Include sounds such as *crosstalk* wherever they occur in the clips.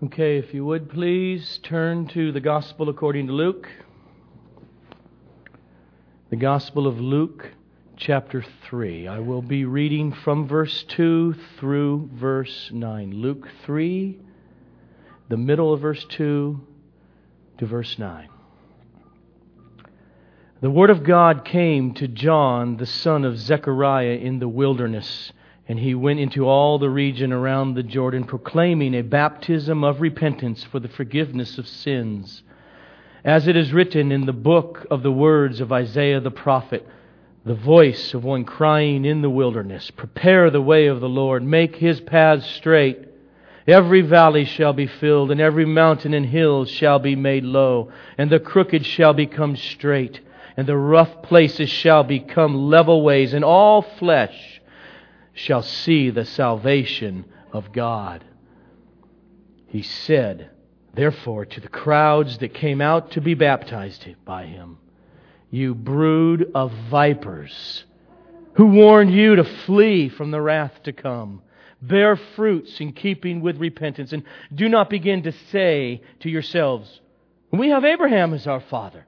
Okay, if you would please turn to the Gospel according to Luke. The Gospel of Luke, chapter 3. I will be reading from verse 2 through verse 9. Luke 3, the middle of verse 2 to verse 9. The Word of God came to John, the son of Zechariah, in the wilderness and he went into all the region around the Jordan, proclaiming a baptism of repentance for the forgiveness of sins. As it is written in the book of the words of Isaiah the prophet, the voice of one crying in the wilderness, Prepare the way of the Lord, make his paths straight. Every valley shall be filled, and every mountain and hill shall be made low, and the crooked shall become straight, and the rough places shall become level ways, and all flesh shall see the salvation of God. He said, therefore, to the crowds that came out to be baptized by him, You brood of vipers, who warned you to flee from the wrath to come. Bear fruits in keeping with repentance, and do not begin to say to yourselves, We have Abraham as our father.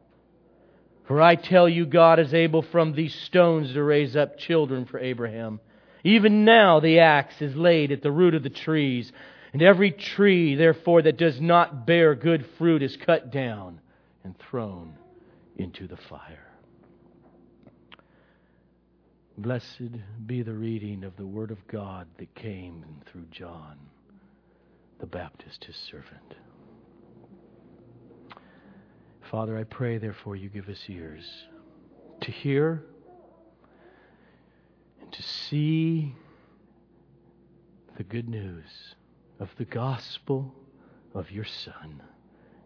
For I tell you, God is able from these stones to raise up children for Abraham. Even now the axe is laid at the root of the trees, and every tree, therefore, that does not bear good fruit is cut down and thrown into the fire. Blessed be the reading of the Word of God that came through John the Baptist, his servant. Father, I pray, therefore, you give us ears to hear to see the good news of the gospel of your Son,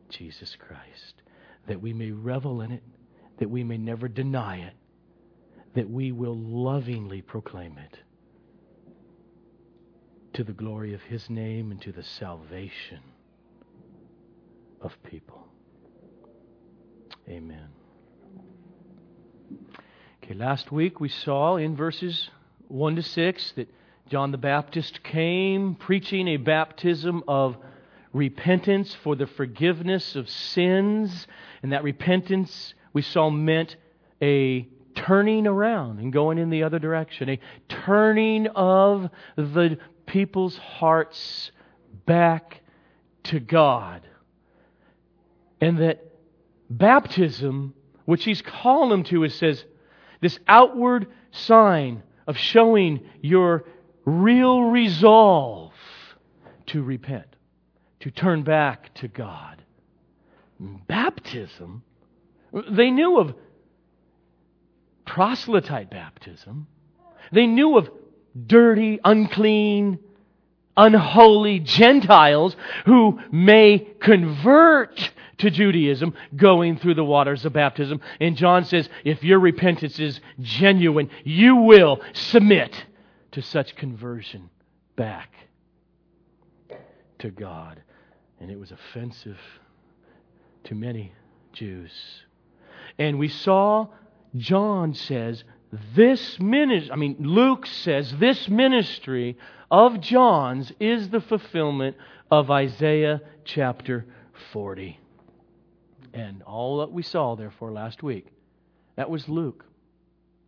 Jesus Christ, that we may revel in it, that we may never deny it, that we will lovingly proclaim it to the glory of His name and to the salvation of people. Amen. Okay, last week we saw in verses 1 to 6 that John the Baptist came preaching a baptism of repentance for the forgiveness of sins. And that repentance we saw meant a turning around and going in the other direction, a turning of the people's hearts back to God. And that baptism, which he's calling them to, is says, this outward sign of showing your real resolve to repent, to turn back to God. Baptism, they knew of proselyte baptism. They knew of dirty, unclean, unholy Gentiles who may convert to Judaism going through the waters of baptism. And John says, if your repentance is genuine, you will submit to such conversion back to God. And it was offensive to many Jews. And we saw, John says, this ministry, I mean, Luke says this ministry of John's is the fulfillment of Isaiah chapter 40 and all that we saw, therefore, last week. That was Luke.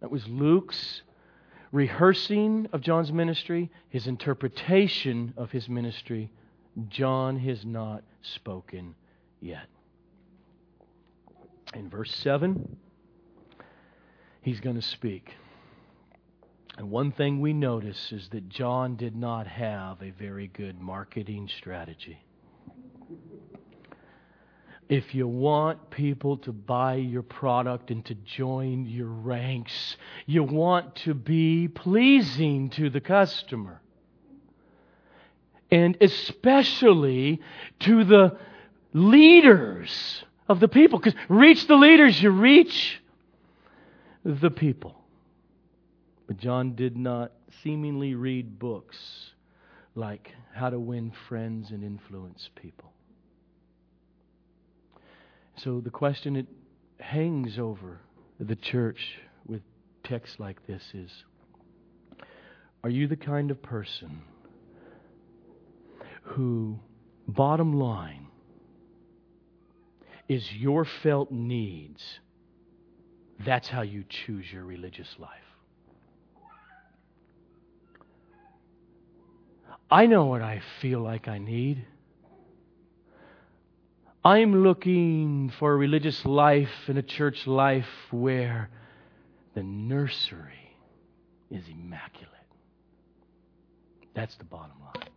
That was Luke's rehearsing of John's ministry, his interpretation of his ministry. John has not spoken yet. In verse 7, he's going to speak. And one thing we notice is that John did not have a very good marketing strategy. If you want people to buy your product and to join your ranks, you want to be pleasing to the customer. And especially to the leaders of the people. Because reach the leaders, you reach the people. But John did not seemingly read books like How to Win Friends and Influence People. So the question that hangs over the church with texts like this is Are you the kind of person who Bottom line is your felt needs. That's how you choose your religious life. I know what I feel like I need. I'm looking for a religious life and a church life where the nursery is immaculate. That's the bottom line.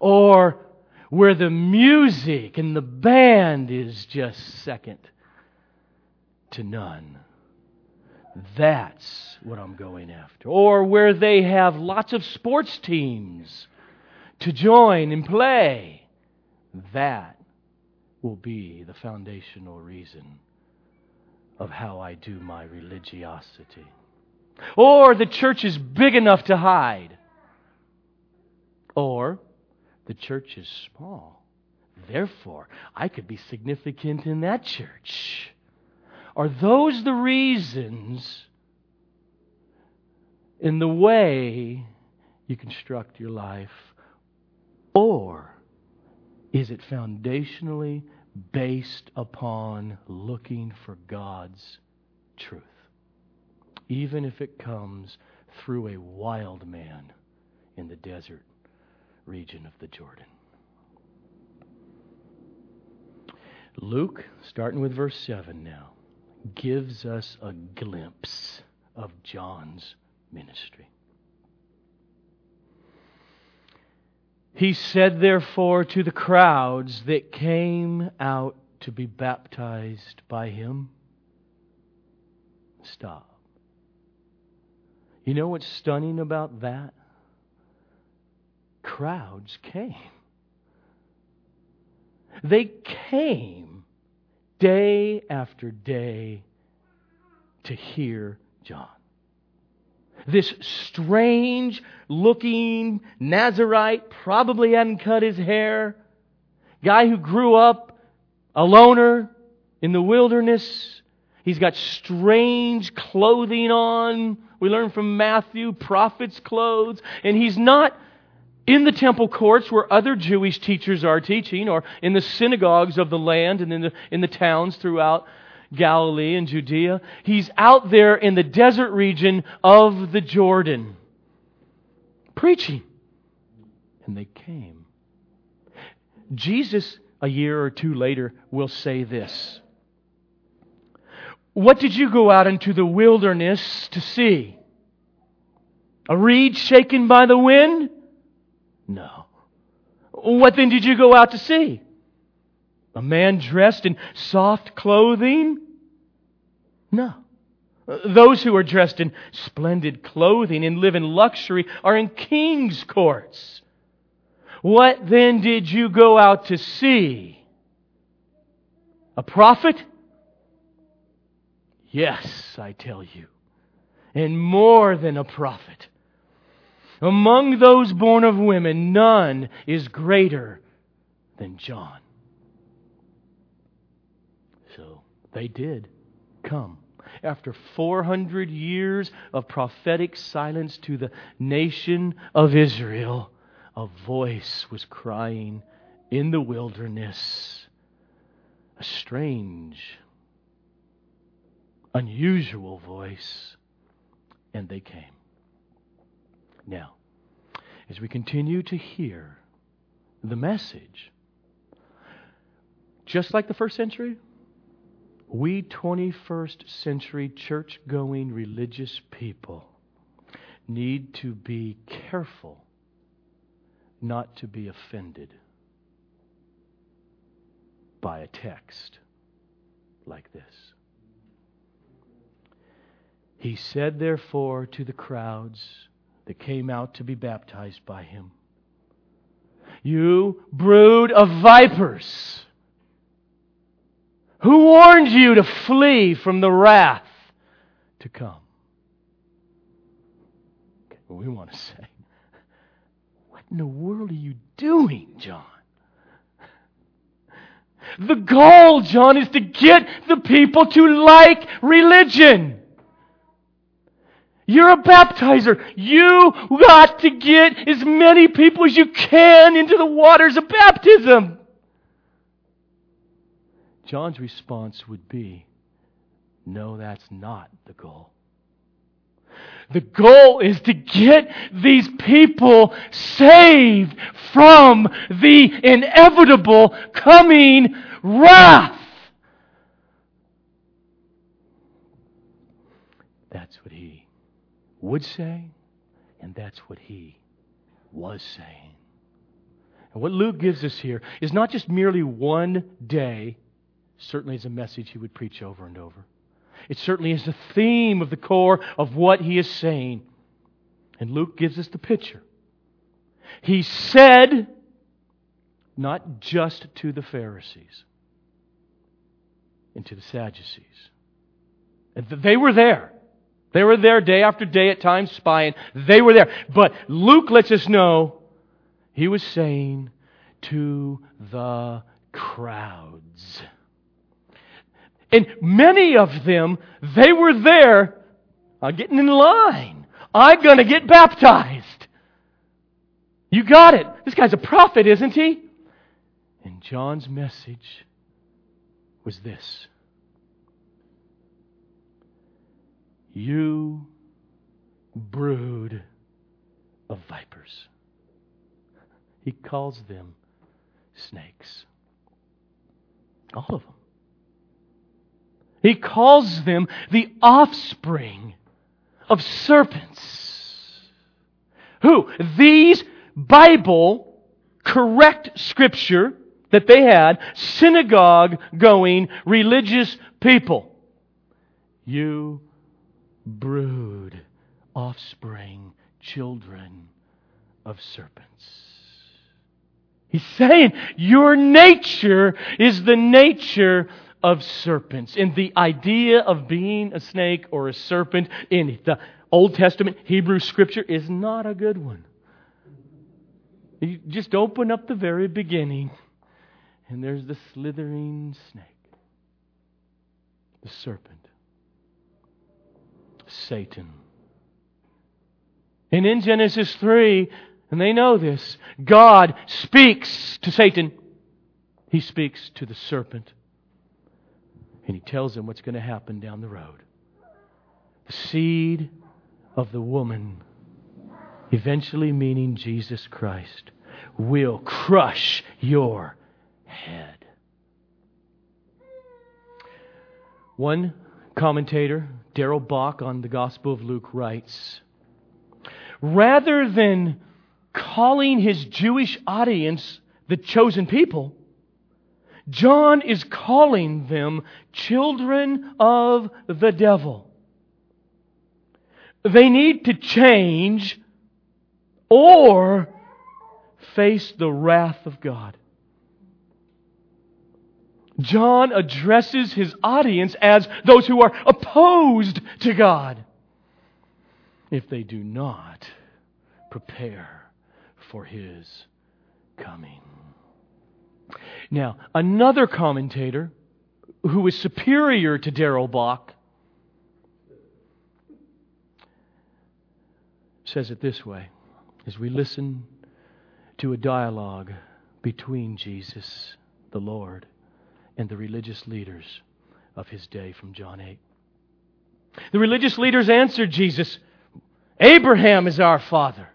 Or where the music and the band is just second to none. That's what I'm going after. Or where they have lots of sports teams to join and play. That will be the foundational reason of how I do my religiosity. Or the church is big enough to hide. Or the church is small. Therefore, I could be significant in that church. Are those the reasons in the way you construct your life? Or is it foundationally based upon looking for God's truth? Even if it comes through a wild man in the desert region of the Jordan. Luke, starting with verse 7 now, gives us a glimpse of John's ministry. He said, therefore, to the crowds that came out to be baptized by him, Stop. You know what's stunning about that? Crowds came. They came day after day to hear John. This strange looking Nazarite, probably hadn't cut his hair, guy who grew up a loner in the wilderness. He's got strange clothing on. We learn from Matthew, prophet's clothes. And he's not in the temple courts where other Jewish teachers are teaching, or in the synagogues of the land and in the, in the towns throughout Galilee and Judea. He's out there in the desert region of the Jordan preaching. And they came. Jesus, a year or two later, will say this What did you go out into the wilderness to see? A reed shaken by the wind? No. What then did you go out to see? A man dressed in soft clothing? No. Those who are dressed in splendid clothing and live in luxury are in king's courts. What then did you go out to see? A prophet? Yes, I tell you. And more than a prophet. Among those born of women, none is greater than John. So they did come. After 400 years of prophetic silence to the nation of Israel, a voice was crying in the wilderness. A strange, unusual voice. And they came. Now, as we continue to hear the message, just like the first century, we 21st century church going religious people need to be careful not to be offended by a text like this. He said, therefore, to the crowds that came out to be baptized by him, You brood of vipers! Who warned you to flee from the wrath to come? Okay, well, we want to say, What in the world are you doing, John? The goal, John, is to get the people to like religion. You're a baptizer. You got to get as many people as you can into the waters of baptism. John's response would be, no, that's not the goal. The goal is to get these people saved from the inevitable coming wrath. That's what he would say, and that's what he was saying. And what Luke gives us here is not just merely one day, certainly is a message he would preach over and over. It certainly is the theme of the core of what he is saying. And Luke gives us the picture. He said, not just to the Pharisees and to the Sadducees. And they were there. They were there day after day at times spying. They were there. But Luke lets us know he was saying to the crowds. And many of them, they were there uh, getting in line. I'm going to get baptized. You got it. This guy's a prophet, isn't he? And John's message was this You brood of vipers. He calls them snakes. All of them. He calls them the offspring of serpents. Who? These Bible correct scripture that they had, synagogue going religious people. You brood offspring, children of serpents. He's saying your nature is the nature of serpents. And the idea of being a snake or a serpent in the Old Testament Hebrew scripture is not a good one. You just open up the very beginning, and there's the slithering snake, the serpent, Satan. And in Genesis 3, and they know this, God speaks to Satan. He speaks to the serpent and he tells them what's going to happen down the road. The seed of the woman, eventually meaning Jesus Christ, will crush your head. One commentator, Darrell Bock, on the Gospel of Luke, writes Rather than calling his Jewish audience the chosen people, John is calling them children of the devil. They need to change or face the wrath of God. John addresses his audience as those who are opposed to God. If they do not prepare for his coming. Now, another commentator who is superior to Darrell Bock says it this way as we listen to a dialogue between Jesus, the Lord, and the religious leaders of his day from John 8. The religious leaders answered Jesus, Abraham is our father.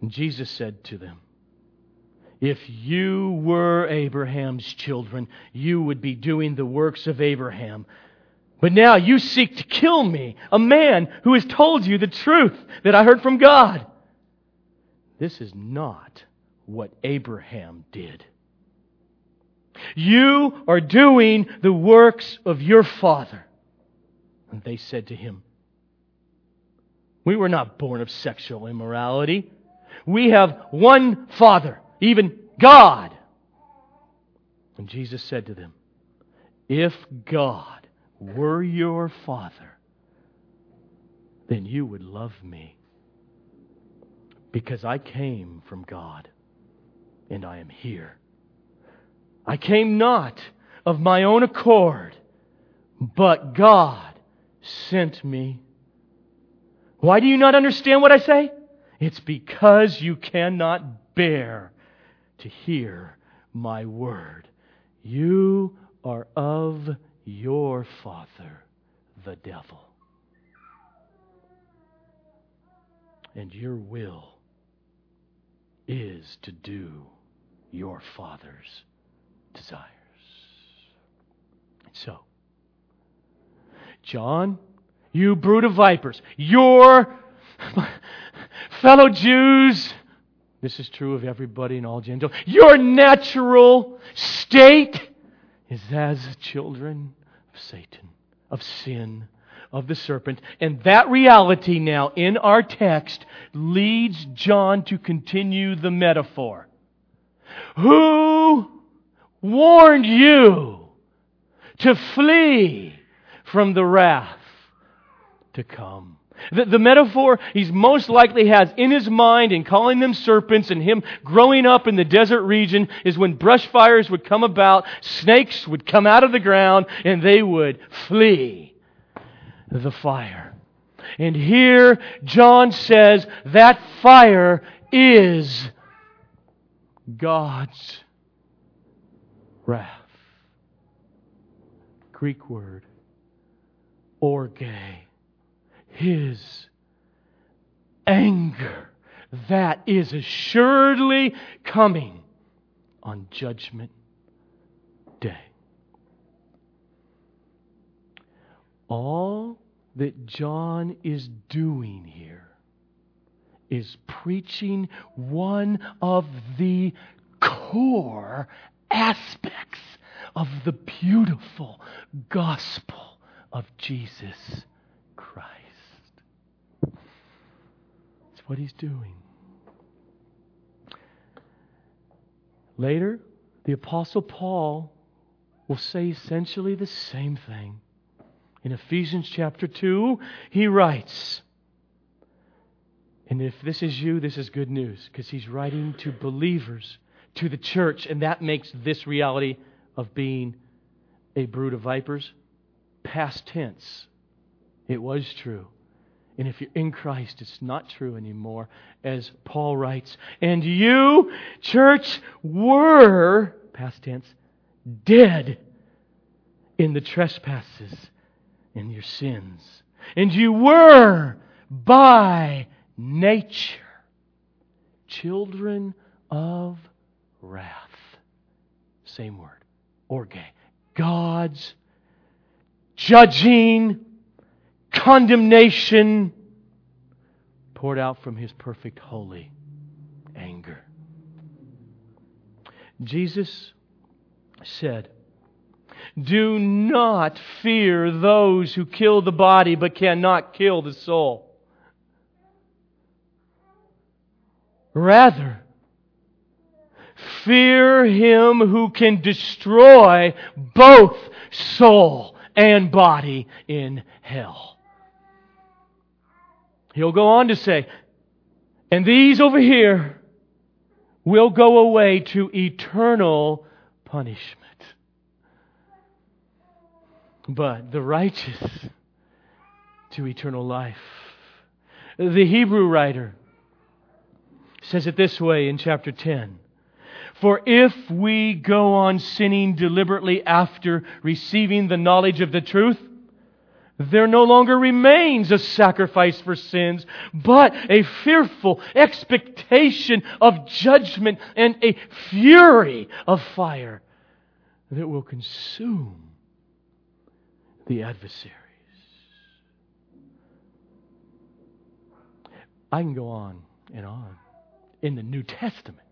And Jesus said to them, if you were Abraham's children, you would be doing the works of Abraham. But now you seek to kill me, a man who has told you the truth that I heard from God. This is not what Abraham did. You are doing the works of your father. And they said to him, We were not born of sexual immorality. We have one father even God. And Jesus said to them, If God were your Father, then you would love me. Because I came from God, and I am here. I came not of my own accord, but God sent me Why do you not understand what I say? It's because you cannot bear to hear my word. You are of your father, the devil. And your will is to do your father's desires. So, John, you brood of vipers, your *laughs* fellow Jews, this is true of everybody in all Gentiles, your natural state is as children of Satan, of sin, of the serpent. And that reality now in our text leads John to continue the metaphor. Who warned you to flee from the wrath to come? The, the, metaphor he's most likely has in his mind in calling them serpents and him growing up in the desert region is when brush fires would come about, snakes would come out of the ground, and they would flee the fire. And here John says that fire is God's wrath. Greek word, orge his anger that is assuredly coming on Judgment Day. All that John is doing here is preaching one of the core aspects of the beautiful gospel of Jesus Christ what he's doing. Later, the Apostle Paul will say essentially the same thing. In Ephesians chapter 2, he writes, and if this is you, this is good news because he's writing to believers, to the church, and that makes this reality of being a brood of vipers past tense. It was true. And if you're in Christ, it's not true anymore, as Paul writes. And you, church, were, past tense, dead in the trespasses and your sins. And you were by nature children of wrath. Same word, orge. God's judging condemnation poured out from his perfect holy anger. Jesus said, Do not fear those who kill the body but cannot kill the soul. Rather, fear him who can destroy both soul and body in hell. He'll go on to say, and these over here will go away to eternal punishment. But the righteous to eternal life. The Hebrew writer says it this way in chapter 10. For if we go on sinning deliberately after receiving the knowledge of the truth, there no longer remains a sacrifice for sins, but a fearful expectation of judgment and a fury of fire that will consume the adversaries. I can go on and on. In the New Testament,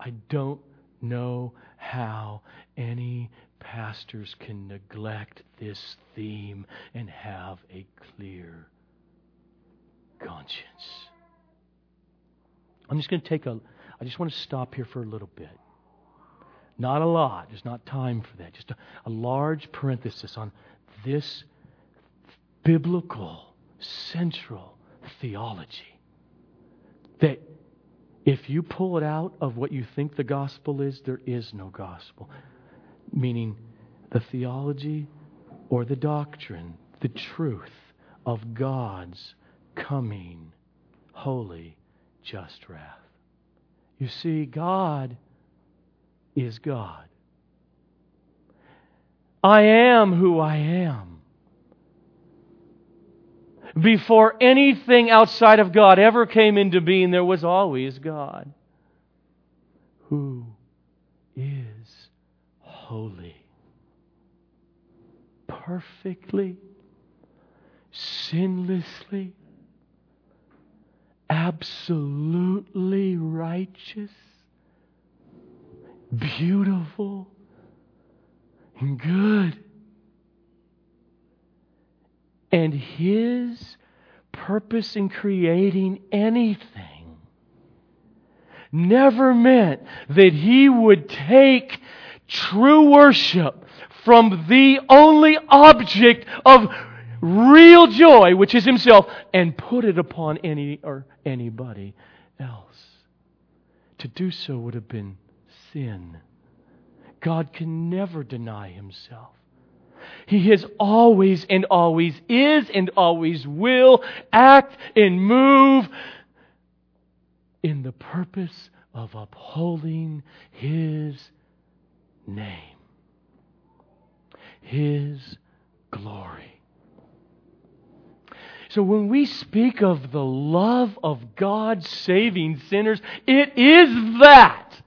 I don't know how any pastors can neglect this theme and have a clear conscience. I'm just going to take a, I just want to stop here for a little bit. Not a lot, there's not time for that. Just a, a large parenthesis on this biblical, central theology. That if you pull it out of what you think the gospel is, there is no gospel meaning the theology or the doctrine, the truth of God's coming holy, just wrath. You see, God is God. I am who I am. Before anything outside of God ever came into being, there was always God who is holy. Perfectly, sinlessly, absolutely righteous, beautiful, and good. And His purpose in creating anything never meant that He would take true worship from the only object of real joy, which is Himself, and put it upon any or anybody else. To do so would have been sin. God can never deny Himself. He has always and always is and always will act and move in the purpose of upholding His name, His glory. So when we speak of the love of God saving sinners, it is that.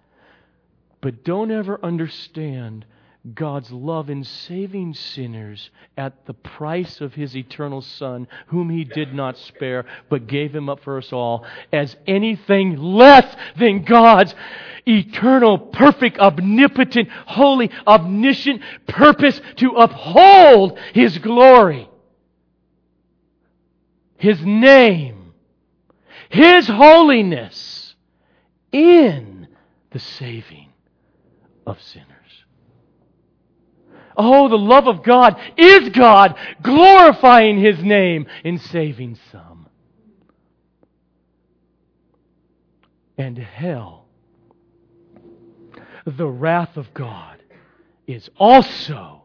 But don't ever understand God's love in saving sinners at the price of his eternal Son, whom he did not spare, but gave him up for us all, as anything less than God's eternal, perfect, omnipotent, holy, omniscient purpose to uphold his glory his name, His holiness in the saving of sinners. Oh, the love of God is God glorifying His name in saving some. And hell, the wrath of God, is also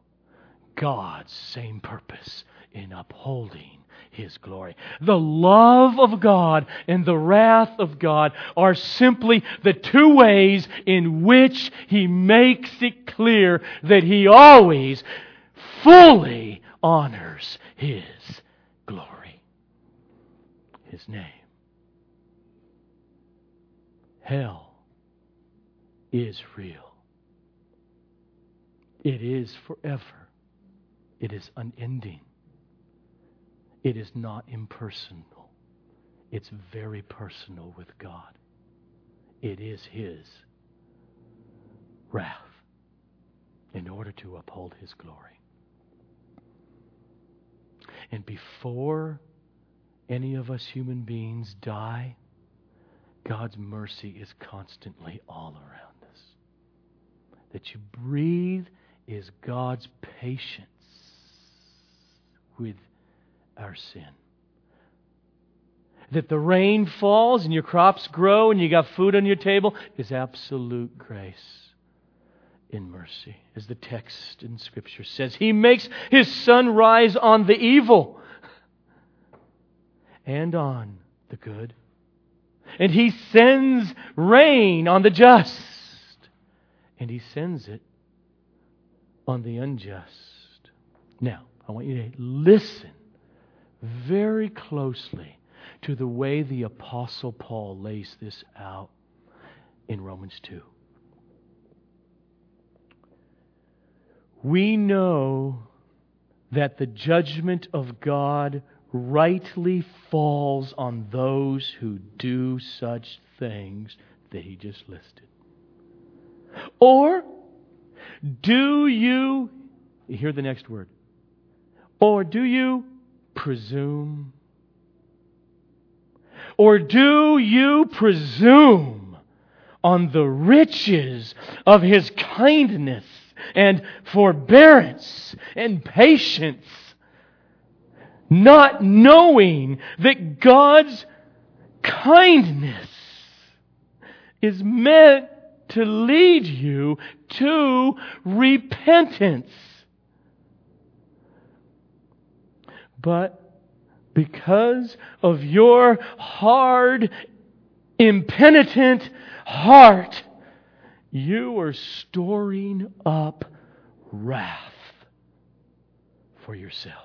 God's same purpose in upholding his glory. The love of God and the wrath of God are simply the two ways in which He makes it clear that He always fully honors His glory, His name. Hell is real. It is forever. It is unending. It is not impersonal. It's very personal with God. It is His wrath in order to uphold His glory. And before any of us human beings die, God's mercy is constantly all around us. That you breathe is God's patience with our sin. That the rain falls and your crops grow and you got food on your table is absolute grace in mercy, as the text in Scripture says. He makes his sun rise on the evil and on the good. And he sends rain on the just. And he sends it on the unjust. Now, I want you to listen very closely to the way the Apostle Paul lays this out in Romans 2. We know that the judgment of God rightly falls on those who do such things that he just listed. Or do you, hear the next word, or do you presume? Or do you presume on the riches of His kindness and forbearance and patience, not knowing that God's kindness is meant to lead you to repentance? But because of your hard, impenitent heart, you are storing up wrath for yourself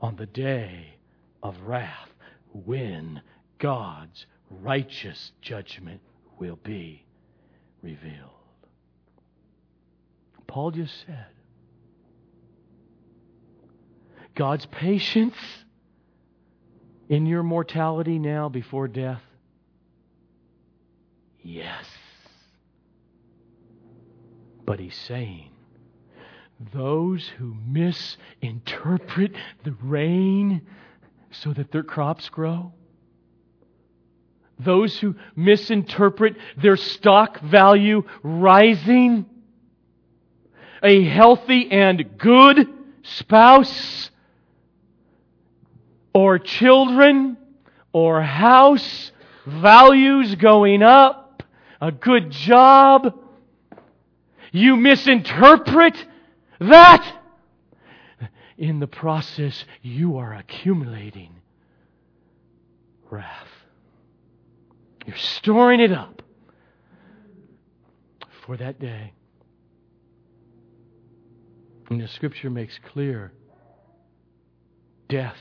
on the day of wrath when God's righteous judgment will be revealed. Paul just said God's patience in your mortality now before death? Yes. But he's saying, those who misinterpret the rain so that their crops grow, those who misinterpret their stock value rising, a healthy and good spouse, or children, or house, values going up, a good job. You misinterpret that. In the process, you are accumulating wrath. You're storing it up for that day. And the scripture makes clear death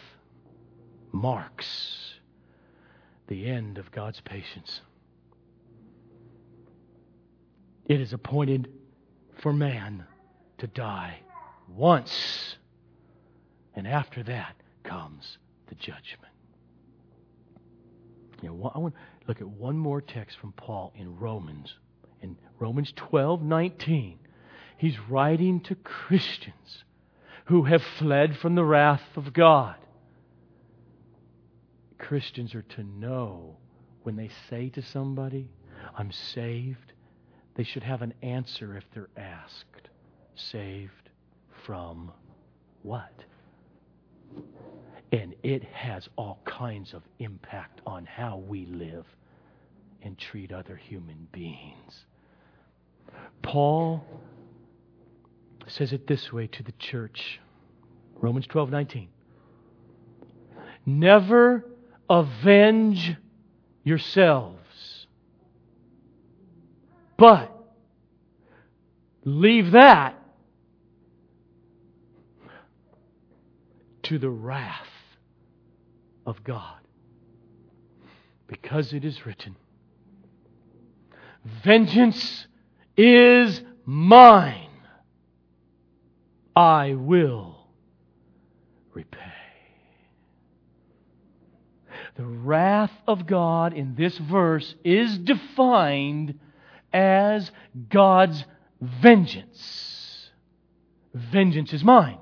marks the end of God's patience. It is appointed for man to die once, and after that comes the judgment. You know, I want to look at one more text from Paul in Romans. In Romans 12 19, he's writing to Christians who have fled from the wrath of God. Christians are to know when they say to somebody, I'm saved, they should have an answer if they're asked. Saved from what? And it has all kinds of impact on how we live and treat other human beings. Paul says it this way to the church Romans 12 19. Never avenge yourselves, but leave that to the wrath of God. Because it is written, Vengeance is mine. I will repay. The wrath of God in this verse is defined as God's vengeance. Vengeance is mine.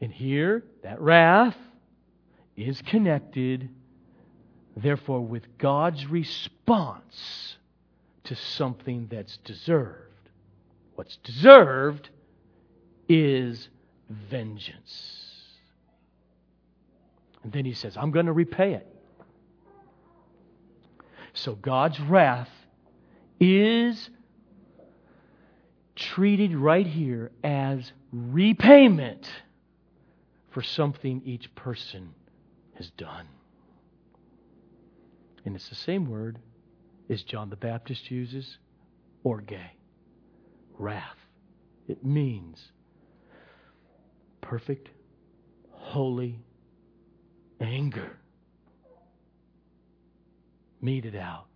And here, that wrath is connected, therefore, with God's response to something that's deserved. What's deserved is vengeance. And then he says, I'm going to repay it. So God's wrath is treated right here as repayment for something each person has done. And it's the same word as John the Baptist uses, orge, wrath. It means perfect, holy anger. Meted out,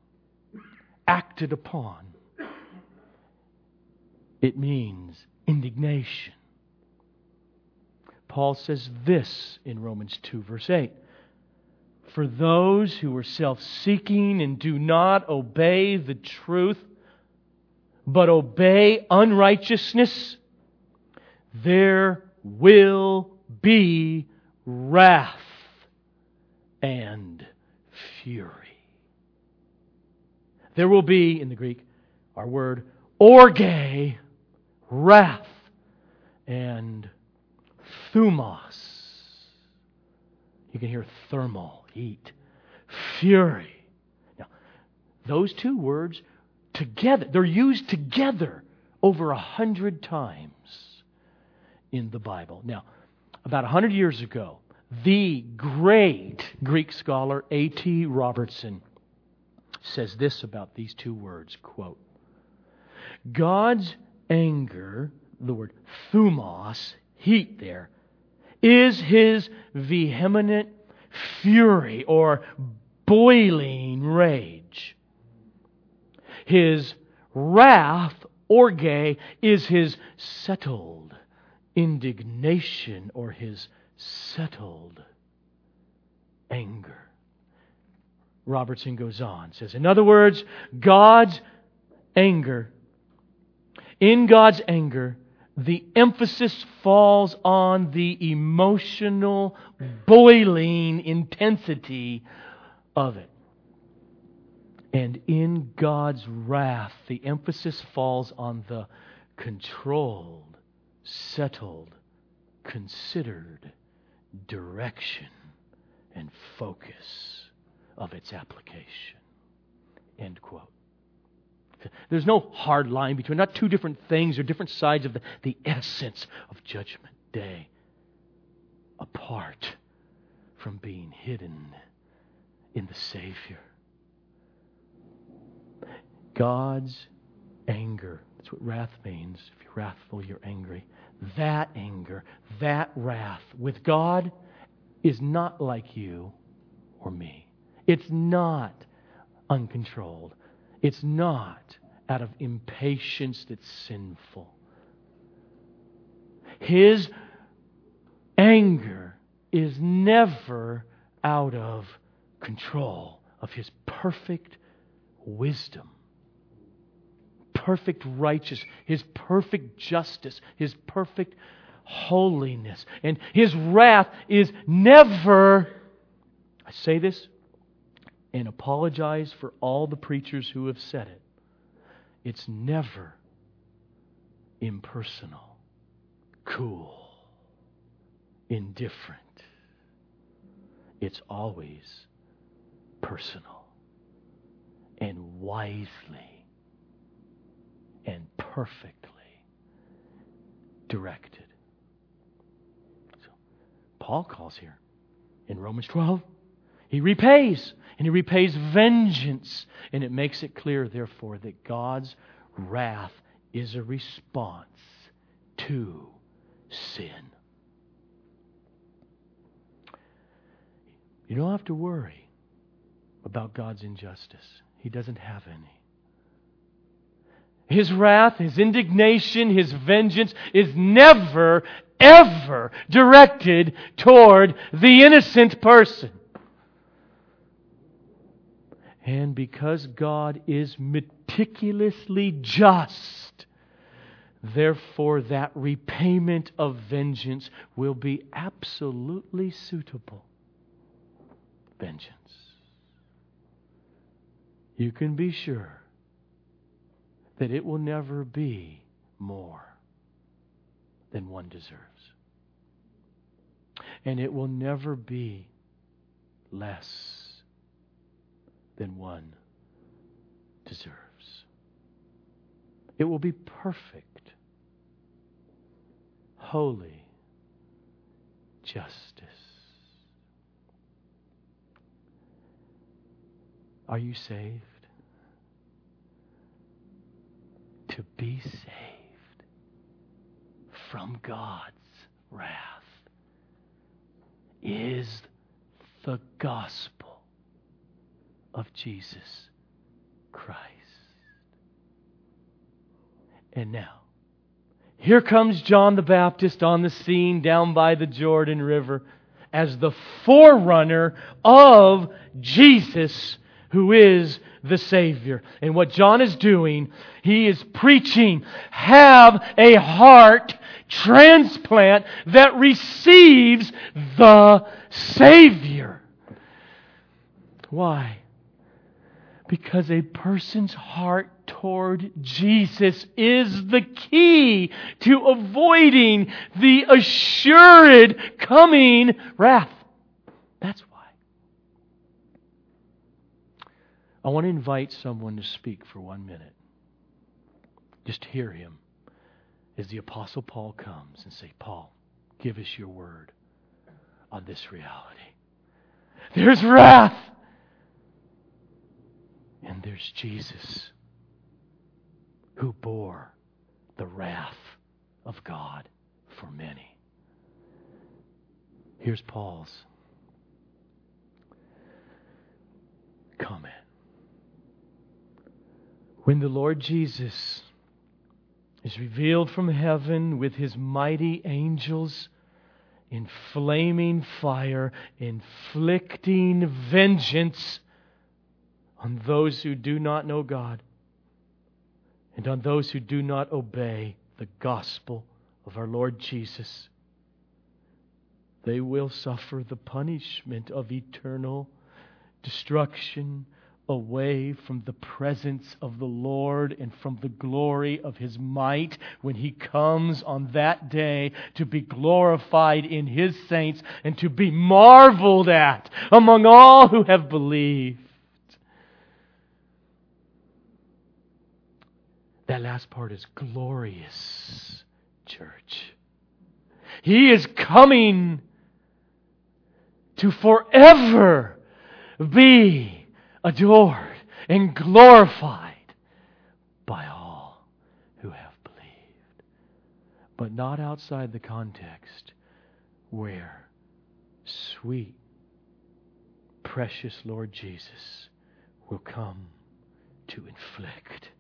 acted upon. It means indignation. Paul says this in Romans 2, verse 8 For those who are self seeking and do not obey the truth, but obey unrighteousness, there will be wrath and fury. There will be, in the Greek, our word orge, wrath, and thumos. You can hear thermal, heat, fury. Now, those two words together, they're used together over a hundred times in the Bible. Now, about a 100 years ago, the great Greek scholar A.T. Robertson says this about these two words quote, God's anger, the word thumos, heat there, is his vehement fury or boiling rage. His wrath, orge, is his settled indignation or his settled anger. Robertson goes on, says, in other words, God's anger, in God's anger, the emphasis falls on the emotional, boiling intensity of it. And in God's wrath, the emphasis falls on the controlled, settled, considered direction and focus of its application. End quote. There's no hard line between, not two different things or different sides of the, the essence of Judgment Day, apart from being hidden in the Savior. God's anger, that's what wrath means. If you're wrathful, you're angry. That anger, that wrath with God is not like you or me. It's not uncontrolled. It's not out of impatience that's sinful. His anger is never out of control of His perfect wisdom, perfect righteousness, His perfect justice, His perfect holiness. And His wrath is never, I say this and apologize for all the preachers who have said it. It's never impersonal, cool, indifferent. It's always personal and wisely perfectly directed. So, Paul calls here in Romans 12 he repays, and he repays vengeance. And it makes it clear, therefore, that God's wrath is a response to sin. You don't have to worry about God's injustice, He doesn't have any. His wrath, His indignation, His vengeance is never, ever directed toward the innocent person. And because God is meticulously just, therefore that repayment of vengeance will be absolutely suitable. Vengeance. You can be sure that it will never be more than one deserves. And it will never be less than one deserves. It will be perfect, holy justice. Are you saved? To be saved from God's wrath is the gospel of Jesus Christ. And now, here comes John the Baptist on the scene down by the Jordan River as the forerunner of Jesus, who is the Savior. And what John is doing, he is preaching, have a heart transplant that receives the Savior. Why? Because a person's heart toward Jesus is the key to avoiding the assured coming wrath. That's why. I want to invite someone to speak for one minute. Just hear him as the Apostle Paul comes and say, Paul, give us your word. on this reality. There's wrath. And there's Jesus who bore the wrath of God for many. Here's Paul's comment. When the Lord Jesus is revealed from heaven with his mighty angels in flaming fire, inflicting vengeance on those who do not know God and on those who do not obey the gospel of our Lord Jesus. They will suffer the punishment of eternal destruction away from the presence of the Lord and from the glory of His might when He comes on that day to be glorified in His saints and to be marveled at among all who have believed. That last part is glorious, church. He is coming to forever be adored and glorified by all who have believed. But not outside the context where sweet, precious Lord Jesus will come to inflict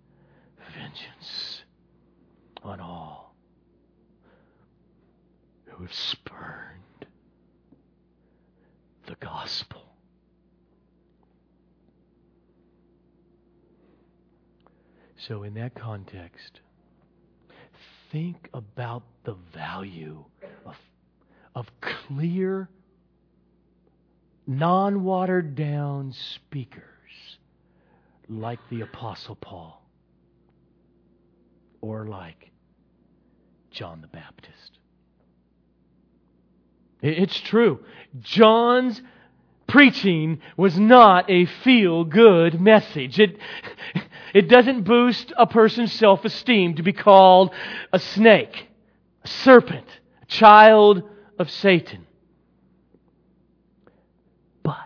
vengeance on all who have spurned the gospel. So, in that context, think about the value of, of clear, non watered down speakers like the Apostle Paul or like John the Baptist. It's true. John's preaching was not a feel good message. It, it doesn't boost a person's self esteem to be called a snake, a serpent, a child of Satan. But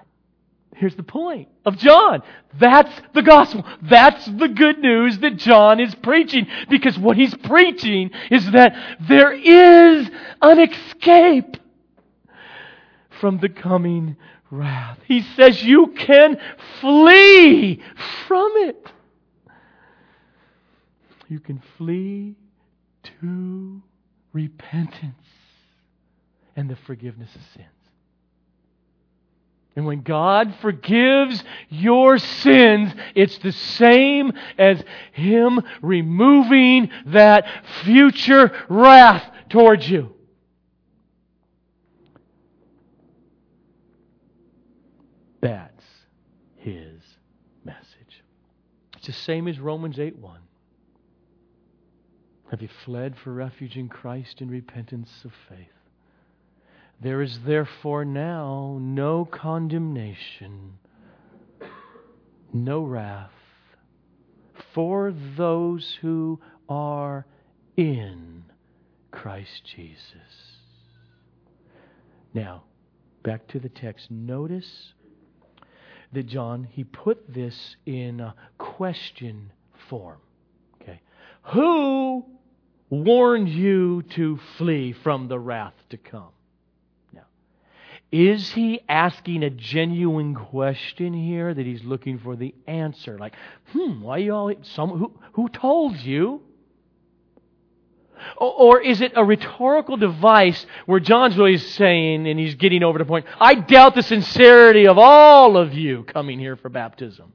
here's the point of John that's the gospel. That's the good news that John is preaching. Because what he's preaching is that there is an escape from the coming wrath. He says you can flee from it. You can flee to repentance and the forgiveness of sins. And when God forgives your sins, it's the same as Him removing that future wrath towards you. That's His message. It's the same as Romans 8 1. Have you fled for refuge in Christ in repentance of faith? There is therefore now no condemnation, no wrath for those who are in Christ Jesus. Now, back to the text. Notice that John, he put this in a question form. Okay. Who warned you to flee from the wrath to come? Now, Is he asking a genuine question here that he's looking for the answer? Like, hmm, why you all, some, who, who told you? Or is it a rhetorical device where John's really saying, and he's getting over the point, I doubt the sincerity of all of you coming here for baptism?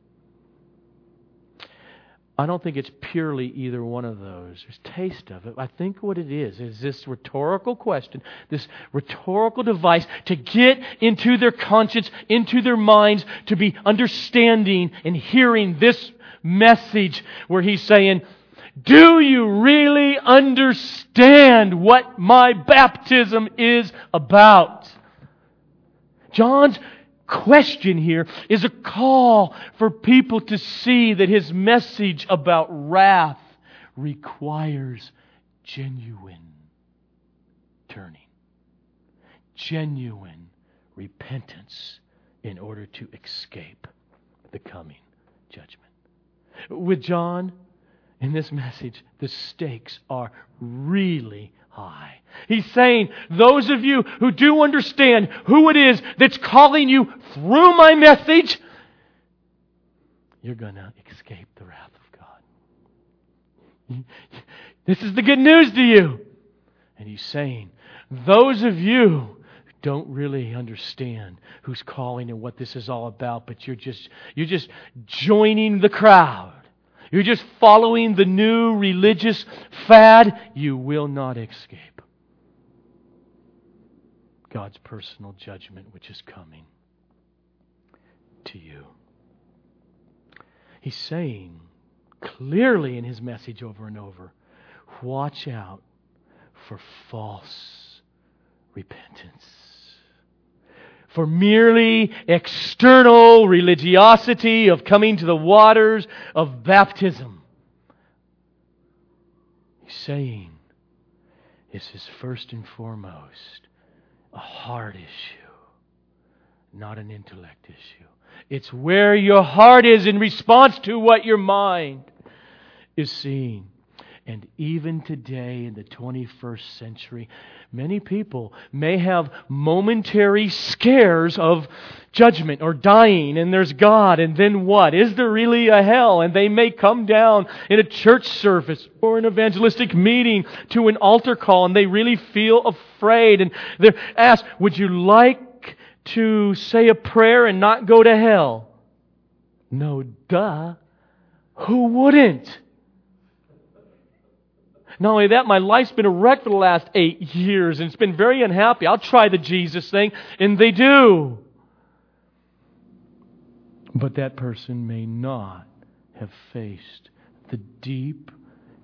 I don't think it's purely either one of those. There's taste of it. I think what it is is this rhetorical question, this rhetorical device to get into their conscience, into their minds, to be understanding and hearing this message where he's saying, Do you really understand what my baptism is about? John's question here is a call for people to see that his message about wrath requires genuine turning, genuine repentance in order to escape the coming judgment. With John, in this message, the stakes are really He's saying, those of you who do understand who it is that's calling you through my message, you're going to escape the wrath of God. This is the good news to you. And he's saying, those of you who don't really understand who's calling and what this is all about, but you're just, you're just joining the crowd. You're just following the new religious fad. You will not escape God's personal judgment, which is coming to you. He's saying clearly in his message over and over watch out for false repentance for merely external religiosity of coming to the waters of baptism. He's saying this is first and foremost a heart issue, not an intellect issue. It's where your heart is in response to what your mind is seeing. And even today in the 21st century, many people may have momentary scares of judgment or dying, and there's God, and then what? Is there really a hell? And they may come down in a church service or an evangelistic meeting to an altar call, and they really feel afraid, and they're asked, Would you like to say a prayer and not go to hell? No, duh. Who wouldn't? Not only that, my life's been a wreck for the last eight years and it's been very unhappy. I'll try the Jesus thing. And they do. But that person may not have faced the deep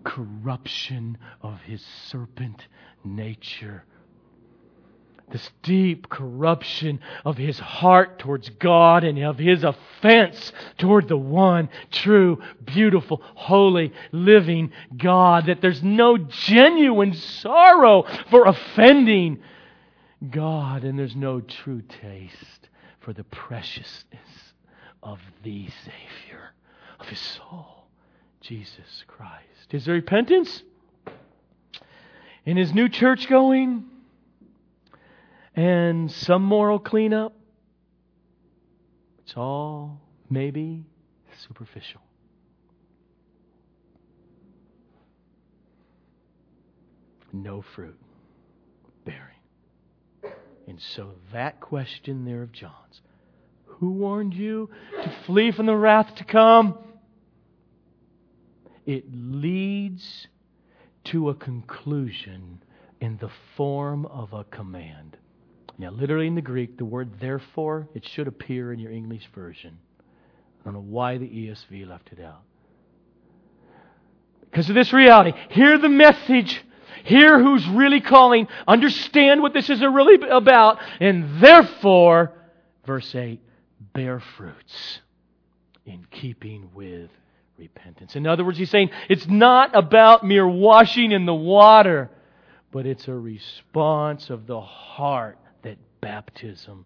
corruption of his serpent nature this deep corruption of his heart towards God and of his offense toward the one true, beautiful, holy, living God. That there's no genuine sorrow for offending God, and there's no true taste for the preciousness of the Savior of his soul, Jesus Christ. Is there repentance? In his new church going? And some moral cleanup. It's all maybe superficial. No fruit bearing. And so that question there of John's who warned you to flee from the wrath to come? It leads to a conclusion in the form of a command. Now, literally in the Greek, the word therefore, it should appear in your English version. I don't know why the ESV left it out. Because of this reality. Hear the message. Hear who's really calling. Understand what this is really about. And therefore, verse 8, bear fruits in keeping with repentance. In other words, he's saying it's not about mere washing in the water, but it's a response of the heart baptism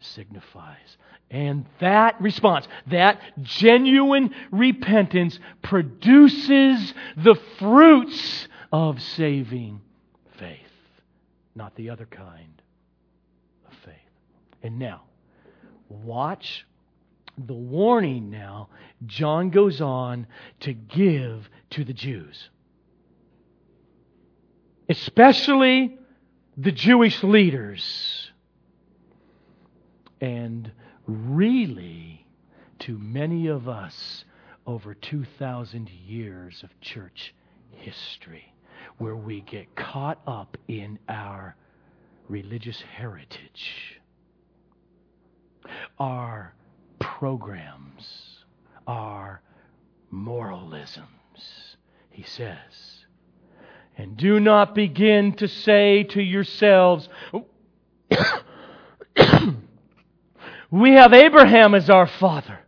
signifies. And that response, that genuine repentance, produces the fruits of saving faith, not the other kind of faith. And now, watch the warning now John goes on to give to the Jews, especially the Jewish leaders and really, to many of us, over 2,000 years of church history, where we get caught up in our religious heritage, our programs, our moralisms, he says. And do not begin to say to yourselves, We have Abraham as our father.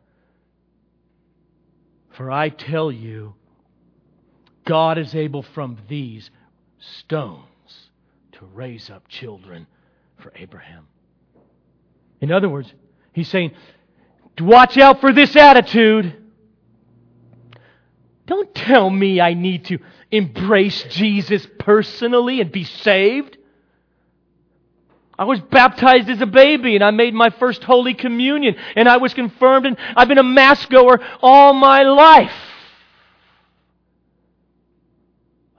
For I tell you, God is able from these stones to raise up children for Abraham. In other words, he's saying, watch out for this attitude. Don't tell me I need to embrace Jesus personally and be saved. I was baptized as a baby and I made my first Holy Communion and I was confirmed and I've been a Mass goer all my life.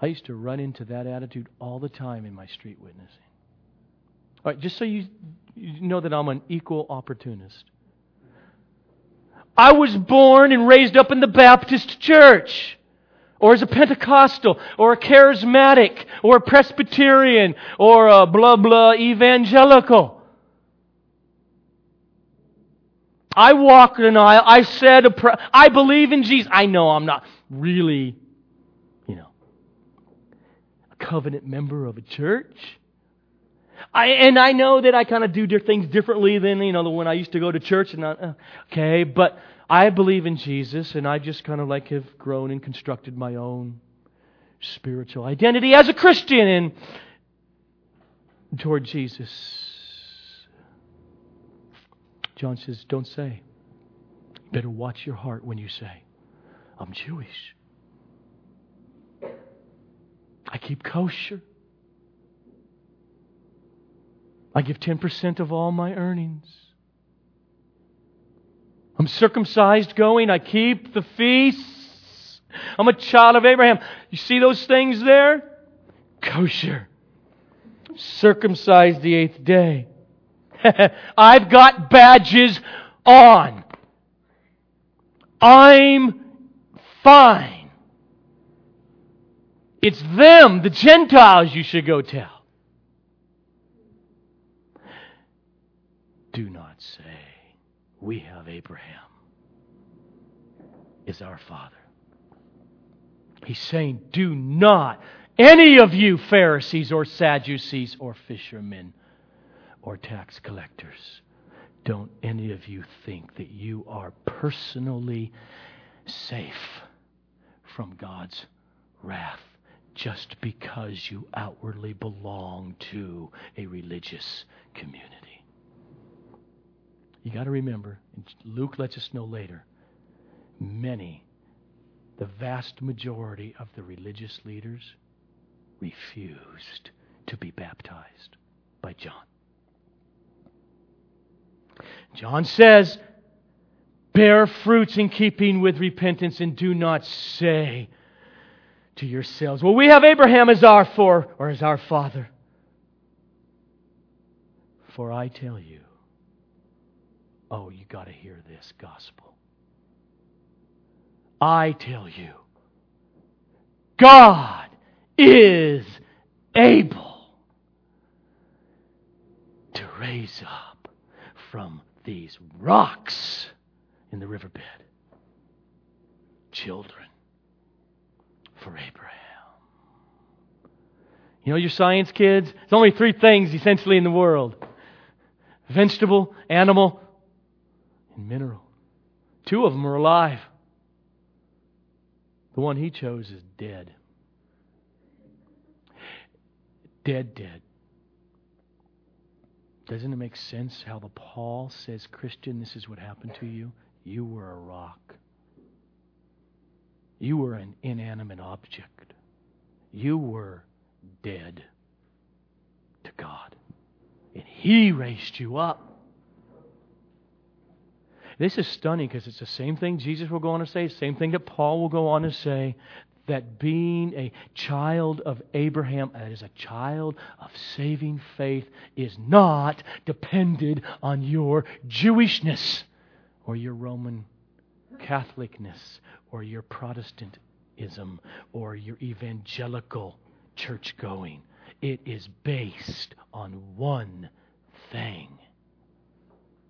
I used to run into that attitude all the time in my street witnessing. All right, just so you, you know that I'm an equal opportunist. I was born and raised up in the Baptist church, or as a Pentecostal, or a charismatic, or a Presbyterian, or a blah blah evangelical. I walked an aisle. I said, a pr- I believe in Jesus. I know I'm not really, you know, a covenant member of a church. I, and I know that I kind of do things differently than, you know, the when I used to go to church and not, uh, okay, but I believe in Jesus and I just kind of like have grown and constructed my own spiritual identity as a Christian and toward Jesus. John says, don't say. better watch your heart when you say, I'm Jewish. I keep kosher. I give 10% of all my earnings. I'm circumcised going. I keep the feasts. I'm a child of Abraham. You see those things there? Kosher. Circumcised the eighth day. *laughs* I've got badges on. I'm fine. It's them, the Gentiles, you should go tell. Do not We have Abraham is our father. He's saying, Do not, any of you Pharisees or Sadducees or fishermen or tax collectors, don't any of you think that you are personally safe from God's wrath just because you outwardly belong to a religious community. You got to remember, Luke lets us know later, many, the vast majority of the religious leaders refused to be baptized by John. John says, Bear fruits in keeping with repentance and do not say to yourselves, Well, we have Abraham as our for or as our father. For I tell you, Oh, you got to hear this gospel. I tell you, God is able to raise up from these rocks in the riverbed children for Abraham. You know, your science kids, there's only three things essentially in the world vegetable, animal, and mineral. Two of them are alive. The one he chose is dead. Dead, dead. Doesn't it make sense how the Paul says, Christian, this is what happened to you? You were a rock. You were an inanimate object. You were dead to God. And He raised you up. This is stunning because it's the same thing Jesus will go on to say, same thing that Paul will go on to say, that being a child of Abraham, that is a child of saving faith, is not dependent on your Jewishness or your Roman Catholicness or your Protestantism or your evangelical church going. It is based on one thing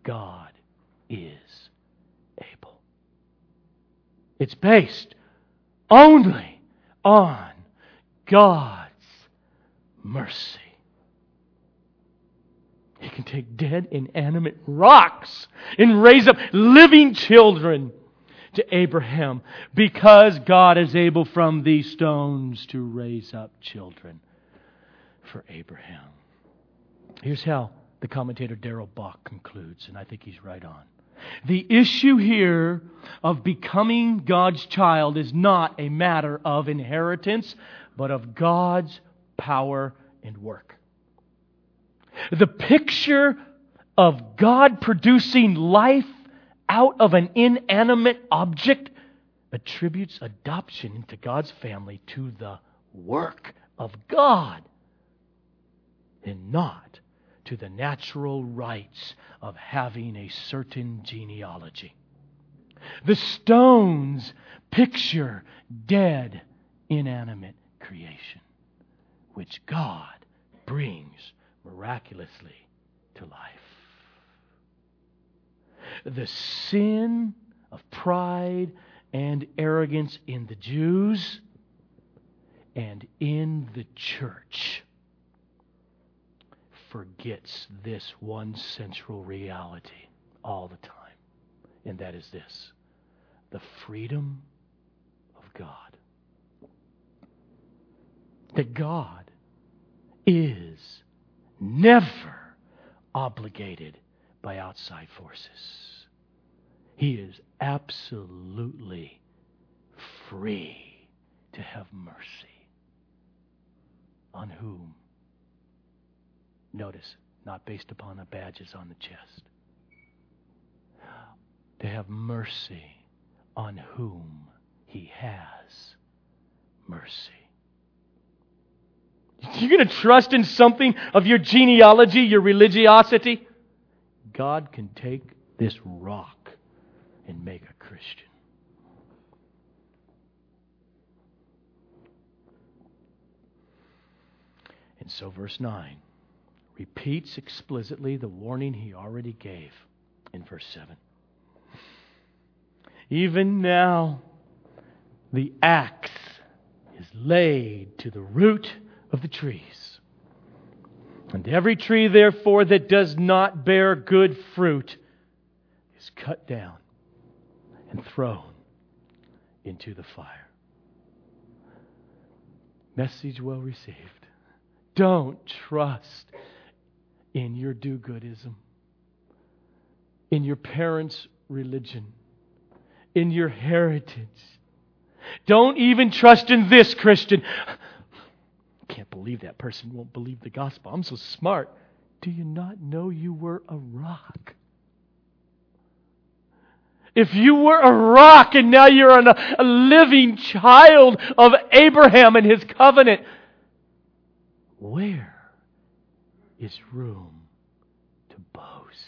God is able. It's based only on God's mercy. He can take dead, inanimate rocks and raise up living children to Abraham because God is able from these stones to raise up children for Abraham. Here's how the commentator Darrell Bock concludes, and I think he's right on. The issue here of becoming God's child is not a matter of inheritance, but of God's power and work. The picture of God producing life out of an inanimate object attributes adoption into God's family to the work of God and not to the natural rights of having a certain genealogy. The stones picture dead, inanimate creation, which God brings miraculously to life. The sin of pride and arrogance in the Jews and in the church forgets this one central reality all the time, and that is this the freedom of God. That God is never obligated by outside forces. He is absolutely free to have mercy on whom Notice, not based upon the badges on the chest. To have mercy on whom he has mercy. You're going to trust in something of your genealogy, your religiosity? God can take this rock and make a Christian. And so, verse 9 repeats explicitly the warning he already gave in verse 7. Even now, the axe is laid to the root of the trees. And every tree, therefore, that does not bear good fruit is cut down and thrown into the fire. Message well received. Don't trust in your do goodism, in your parents' religion, in your heritage. Don't even trust in this, Christian. I can't believe that person won't believe the gospel. I'm so smart. Do you not know you were a rock? If you were a rock and now you're a, a living child of Abraham and his covenant, where is room to boast.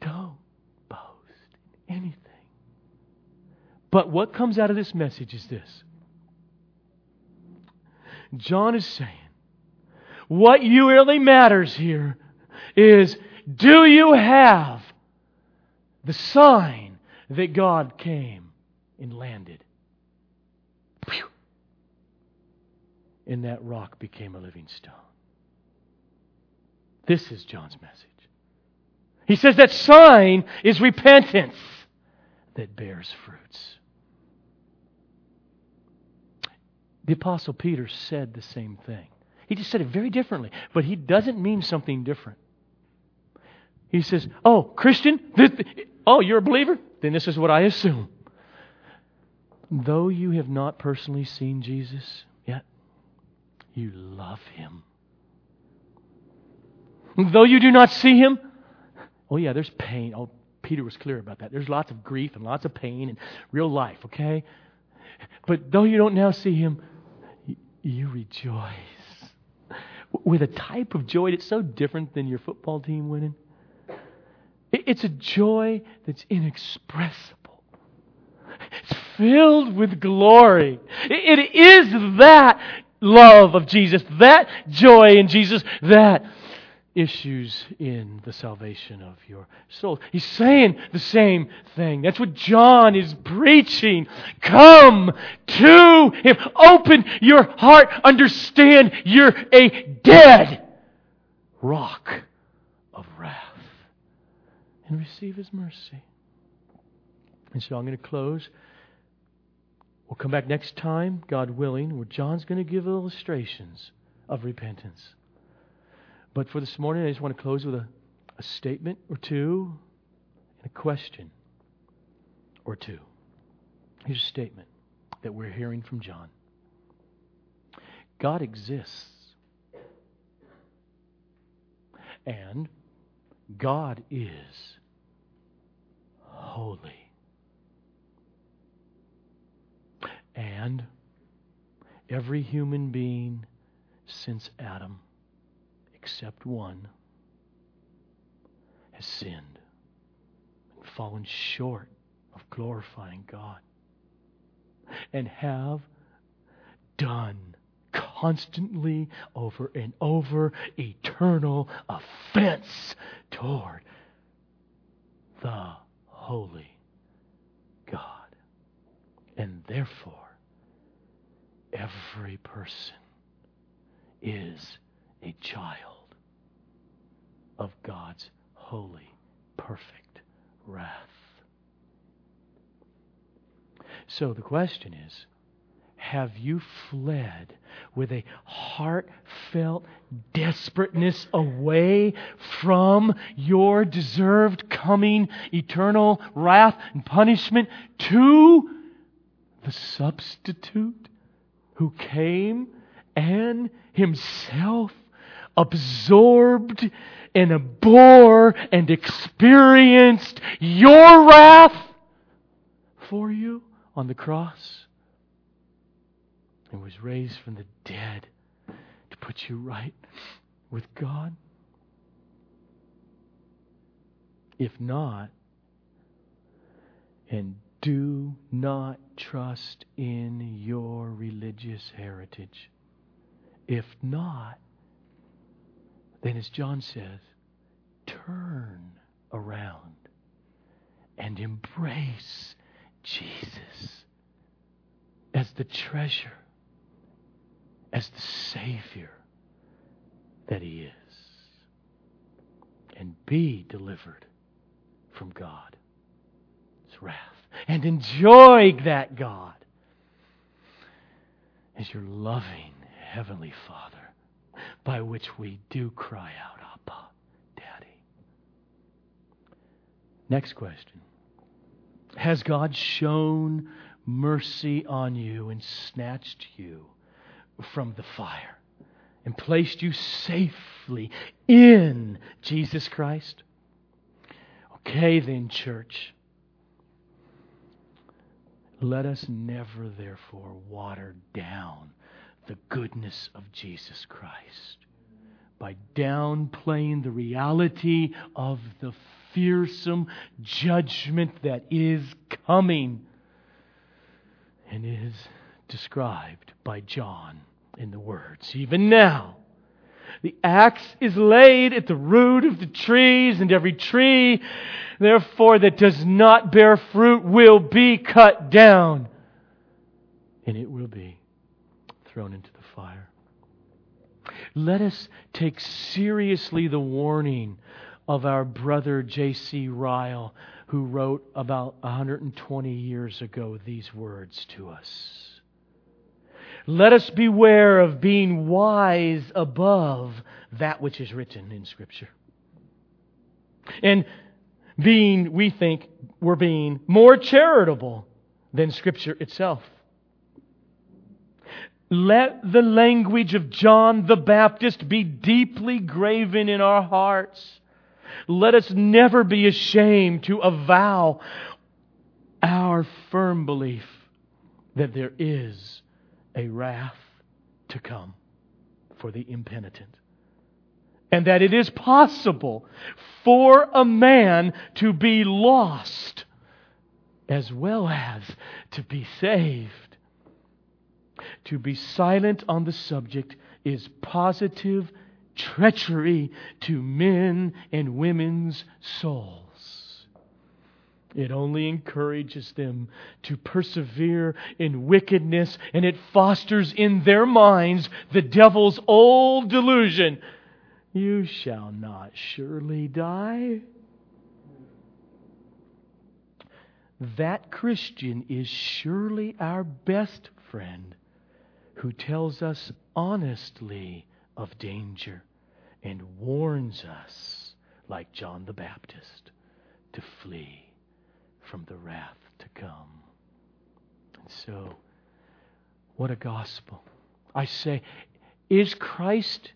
Don't boast in anything. But what comes out of this message is this John is saying, what really matters here is do you have the sign that God came and landed? And that rock became a living stone. This is John's message. He says that sign is repentance that bears fruits. The Apostle Peter said the same thing. He just said it very differently, but he doesn't mean something different. He says, Oh, Christian, oh, you're a believer? Then this is what I assume. Though you have not personally seen Jesus, you love him. Though you do not see him, oh, yeah, there's pain. Oh, Peter was clear about that. There's lots of grief and lots of pain in real life, okay? But though you don't now see him, you rejoice with a type of joy that's so different than your football team winning. It's a joy that's inexpressible. It's filled with glory. It is that love of Jesus, that joy in Jesus, that issues in the salvation of your soul. He's saying the same thing. That's what John is preaching. Come to Him. Open your heart. Understand you're a dead rock of wrath. And receive His mercy. And so I'm going to close We'll come back next time, God willing, where John's going to give illustrations of repentance. But for this morning, I just want to close with a, a statement or two and a question or two. Here's a statement that we're hearing from John God exists. And God is holy. And every human being since Adam, except one, has sinned and fallen short of glorifying God and have done constantly over and over eternal offense toward the holy God. And therefore, every person is a child of God's holy, perfect wrath. So the question is have you fled with a heartfelt desperateness away from your deserved coming eternal wrath and punishment to the substitute who came and himself absorbed and bore and experienced your wrath for you on the cross? and was raised from the dead to put you right with God? If not, and do not trust in your religious heritage. If not, then as John says, turn around and embrace Jesus as the treasure as the Savior that He is and be delivered from God's wrath and enjoy that God as your loving Heavenly Father by which we do cry out, Abba, Daddy. Next question Has God shown mercy on you and snatched you from the fire and placed you safely in Jesus Christ? Okay, then, church. Let us never, therefore, water down the goodness of Jesus Christ by downplaying the reality of the fearsome judgment that is coming and is described by John in the words. Even now, the axe is laid at the root of the trees, and every tree, therefore, that does not bear fruit will be cut down, and it will be thrown into the fire. Let us take seriously the warning of our brother J.C. Ryle, who wrote about 120 years ago these words to us. Let us beware of being wise above that which is written in Scripture. And being, we think, we're being more charitable than Scripture itself. Let the language of John the Baptist be deeply graven in our hearts. Let us never be ashamed to avow our firm belief that there is a wrath to come for the impenitent. And that it is possible for a man to be lost as well as to be saved. To be silent on the subject is positive treachery to men and women's souls. It only encourages them to persevere in wickedness, and it fosters in their minds the devil's old delusion You shall not surely die. That Christian is surely our best friend who tells us honestly of danger and warns us, like John the Baptist, to flee from the wrath to come. And so, what a gospel. I say, is Christ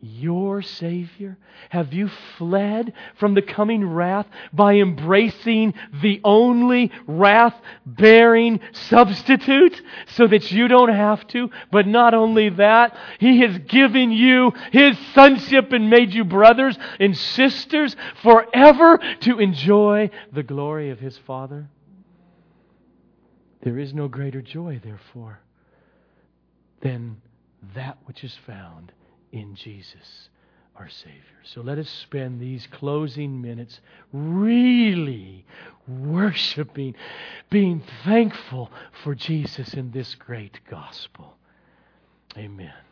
your Savior? Have you fled from the coming wrath by embracing the only wrath bearing substitute so that you don't have to? But not only that, He has given you His sonship and made you brothers and sisters forever to enjoy the glory of His Father? There is no greater joy, therefore, than that which is found in Jesus, our Savior. So let us spend these closing minutes really worshiping, being thankful for Jesus in this great gospel. Amen.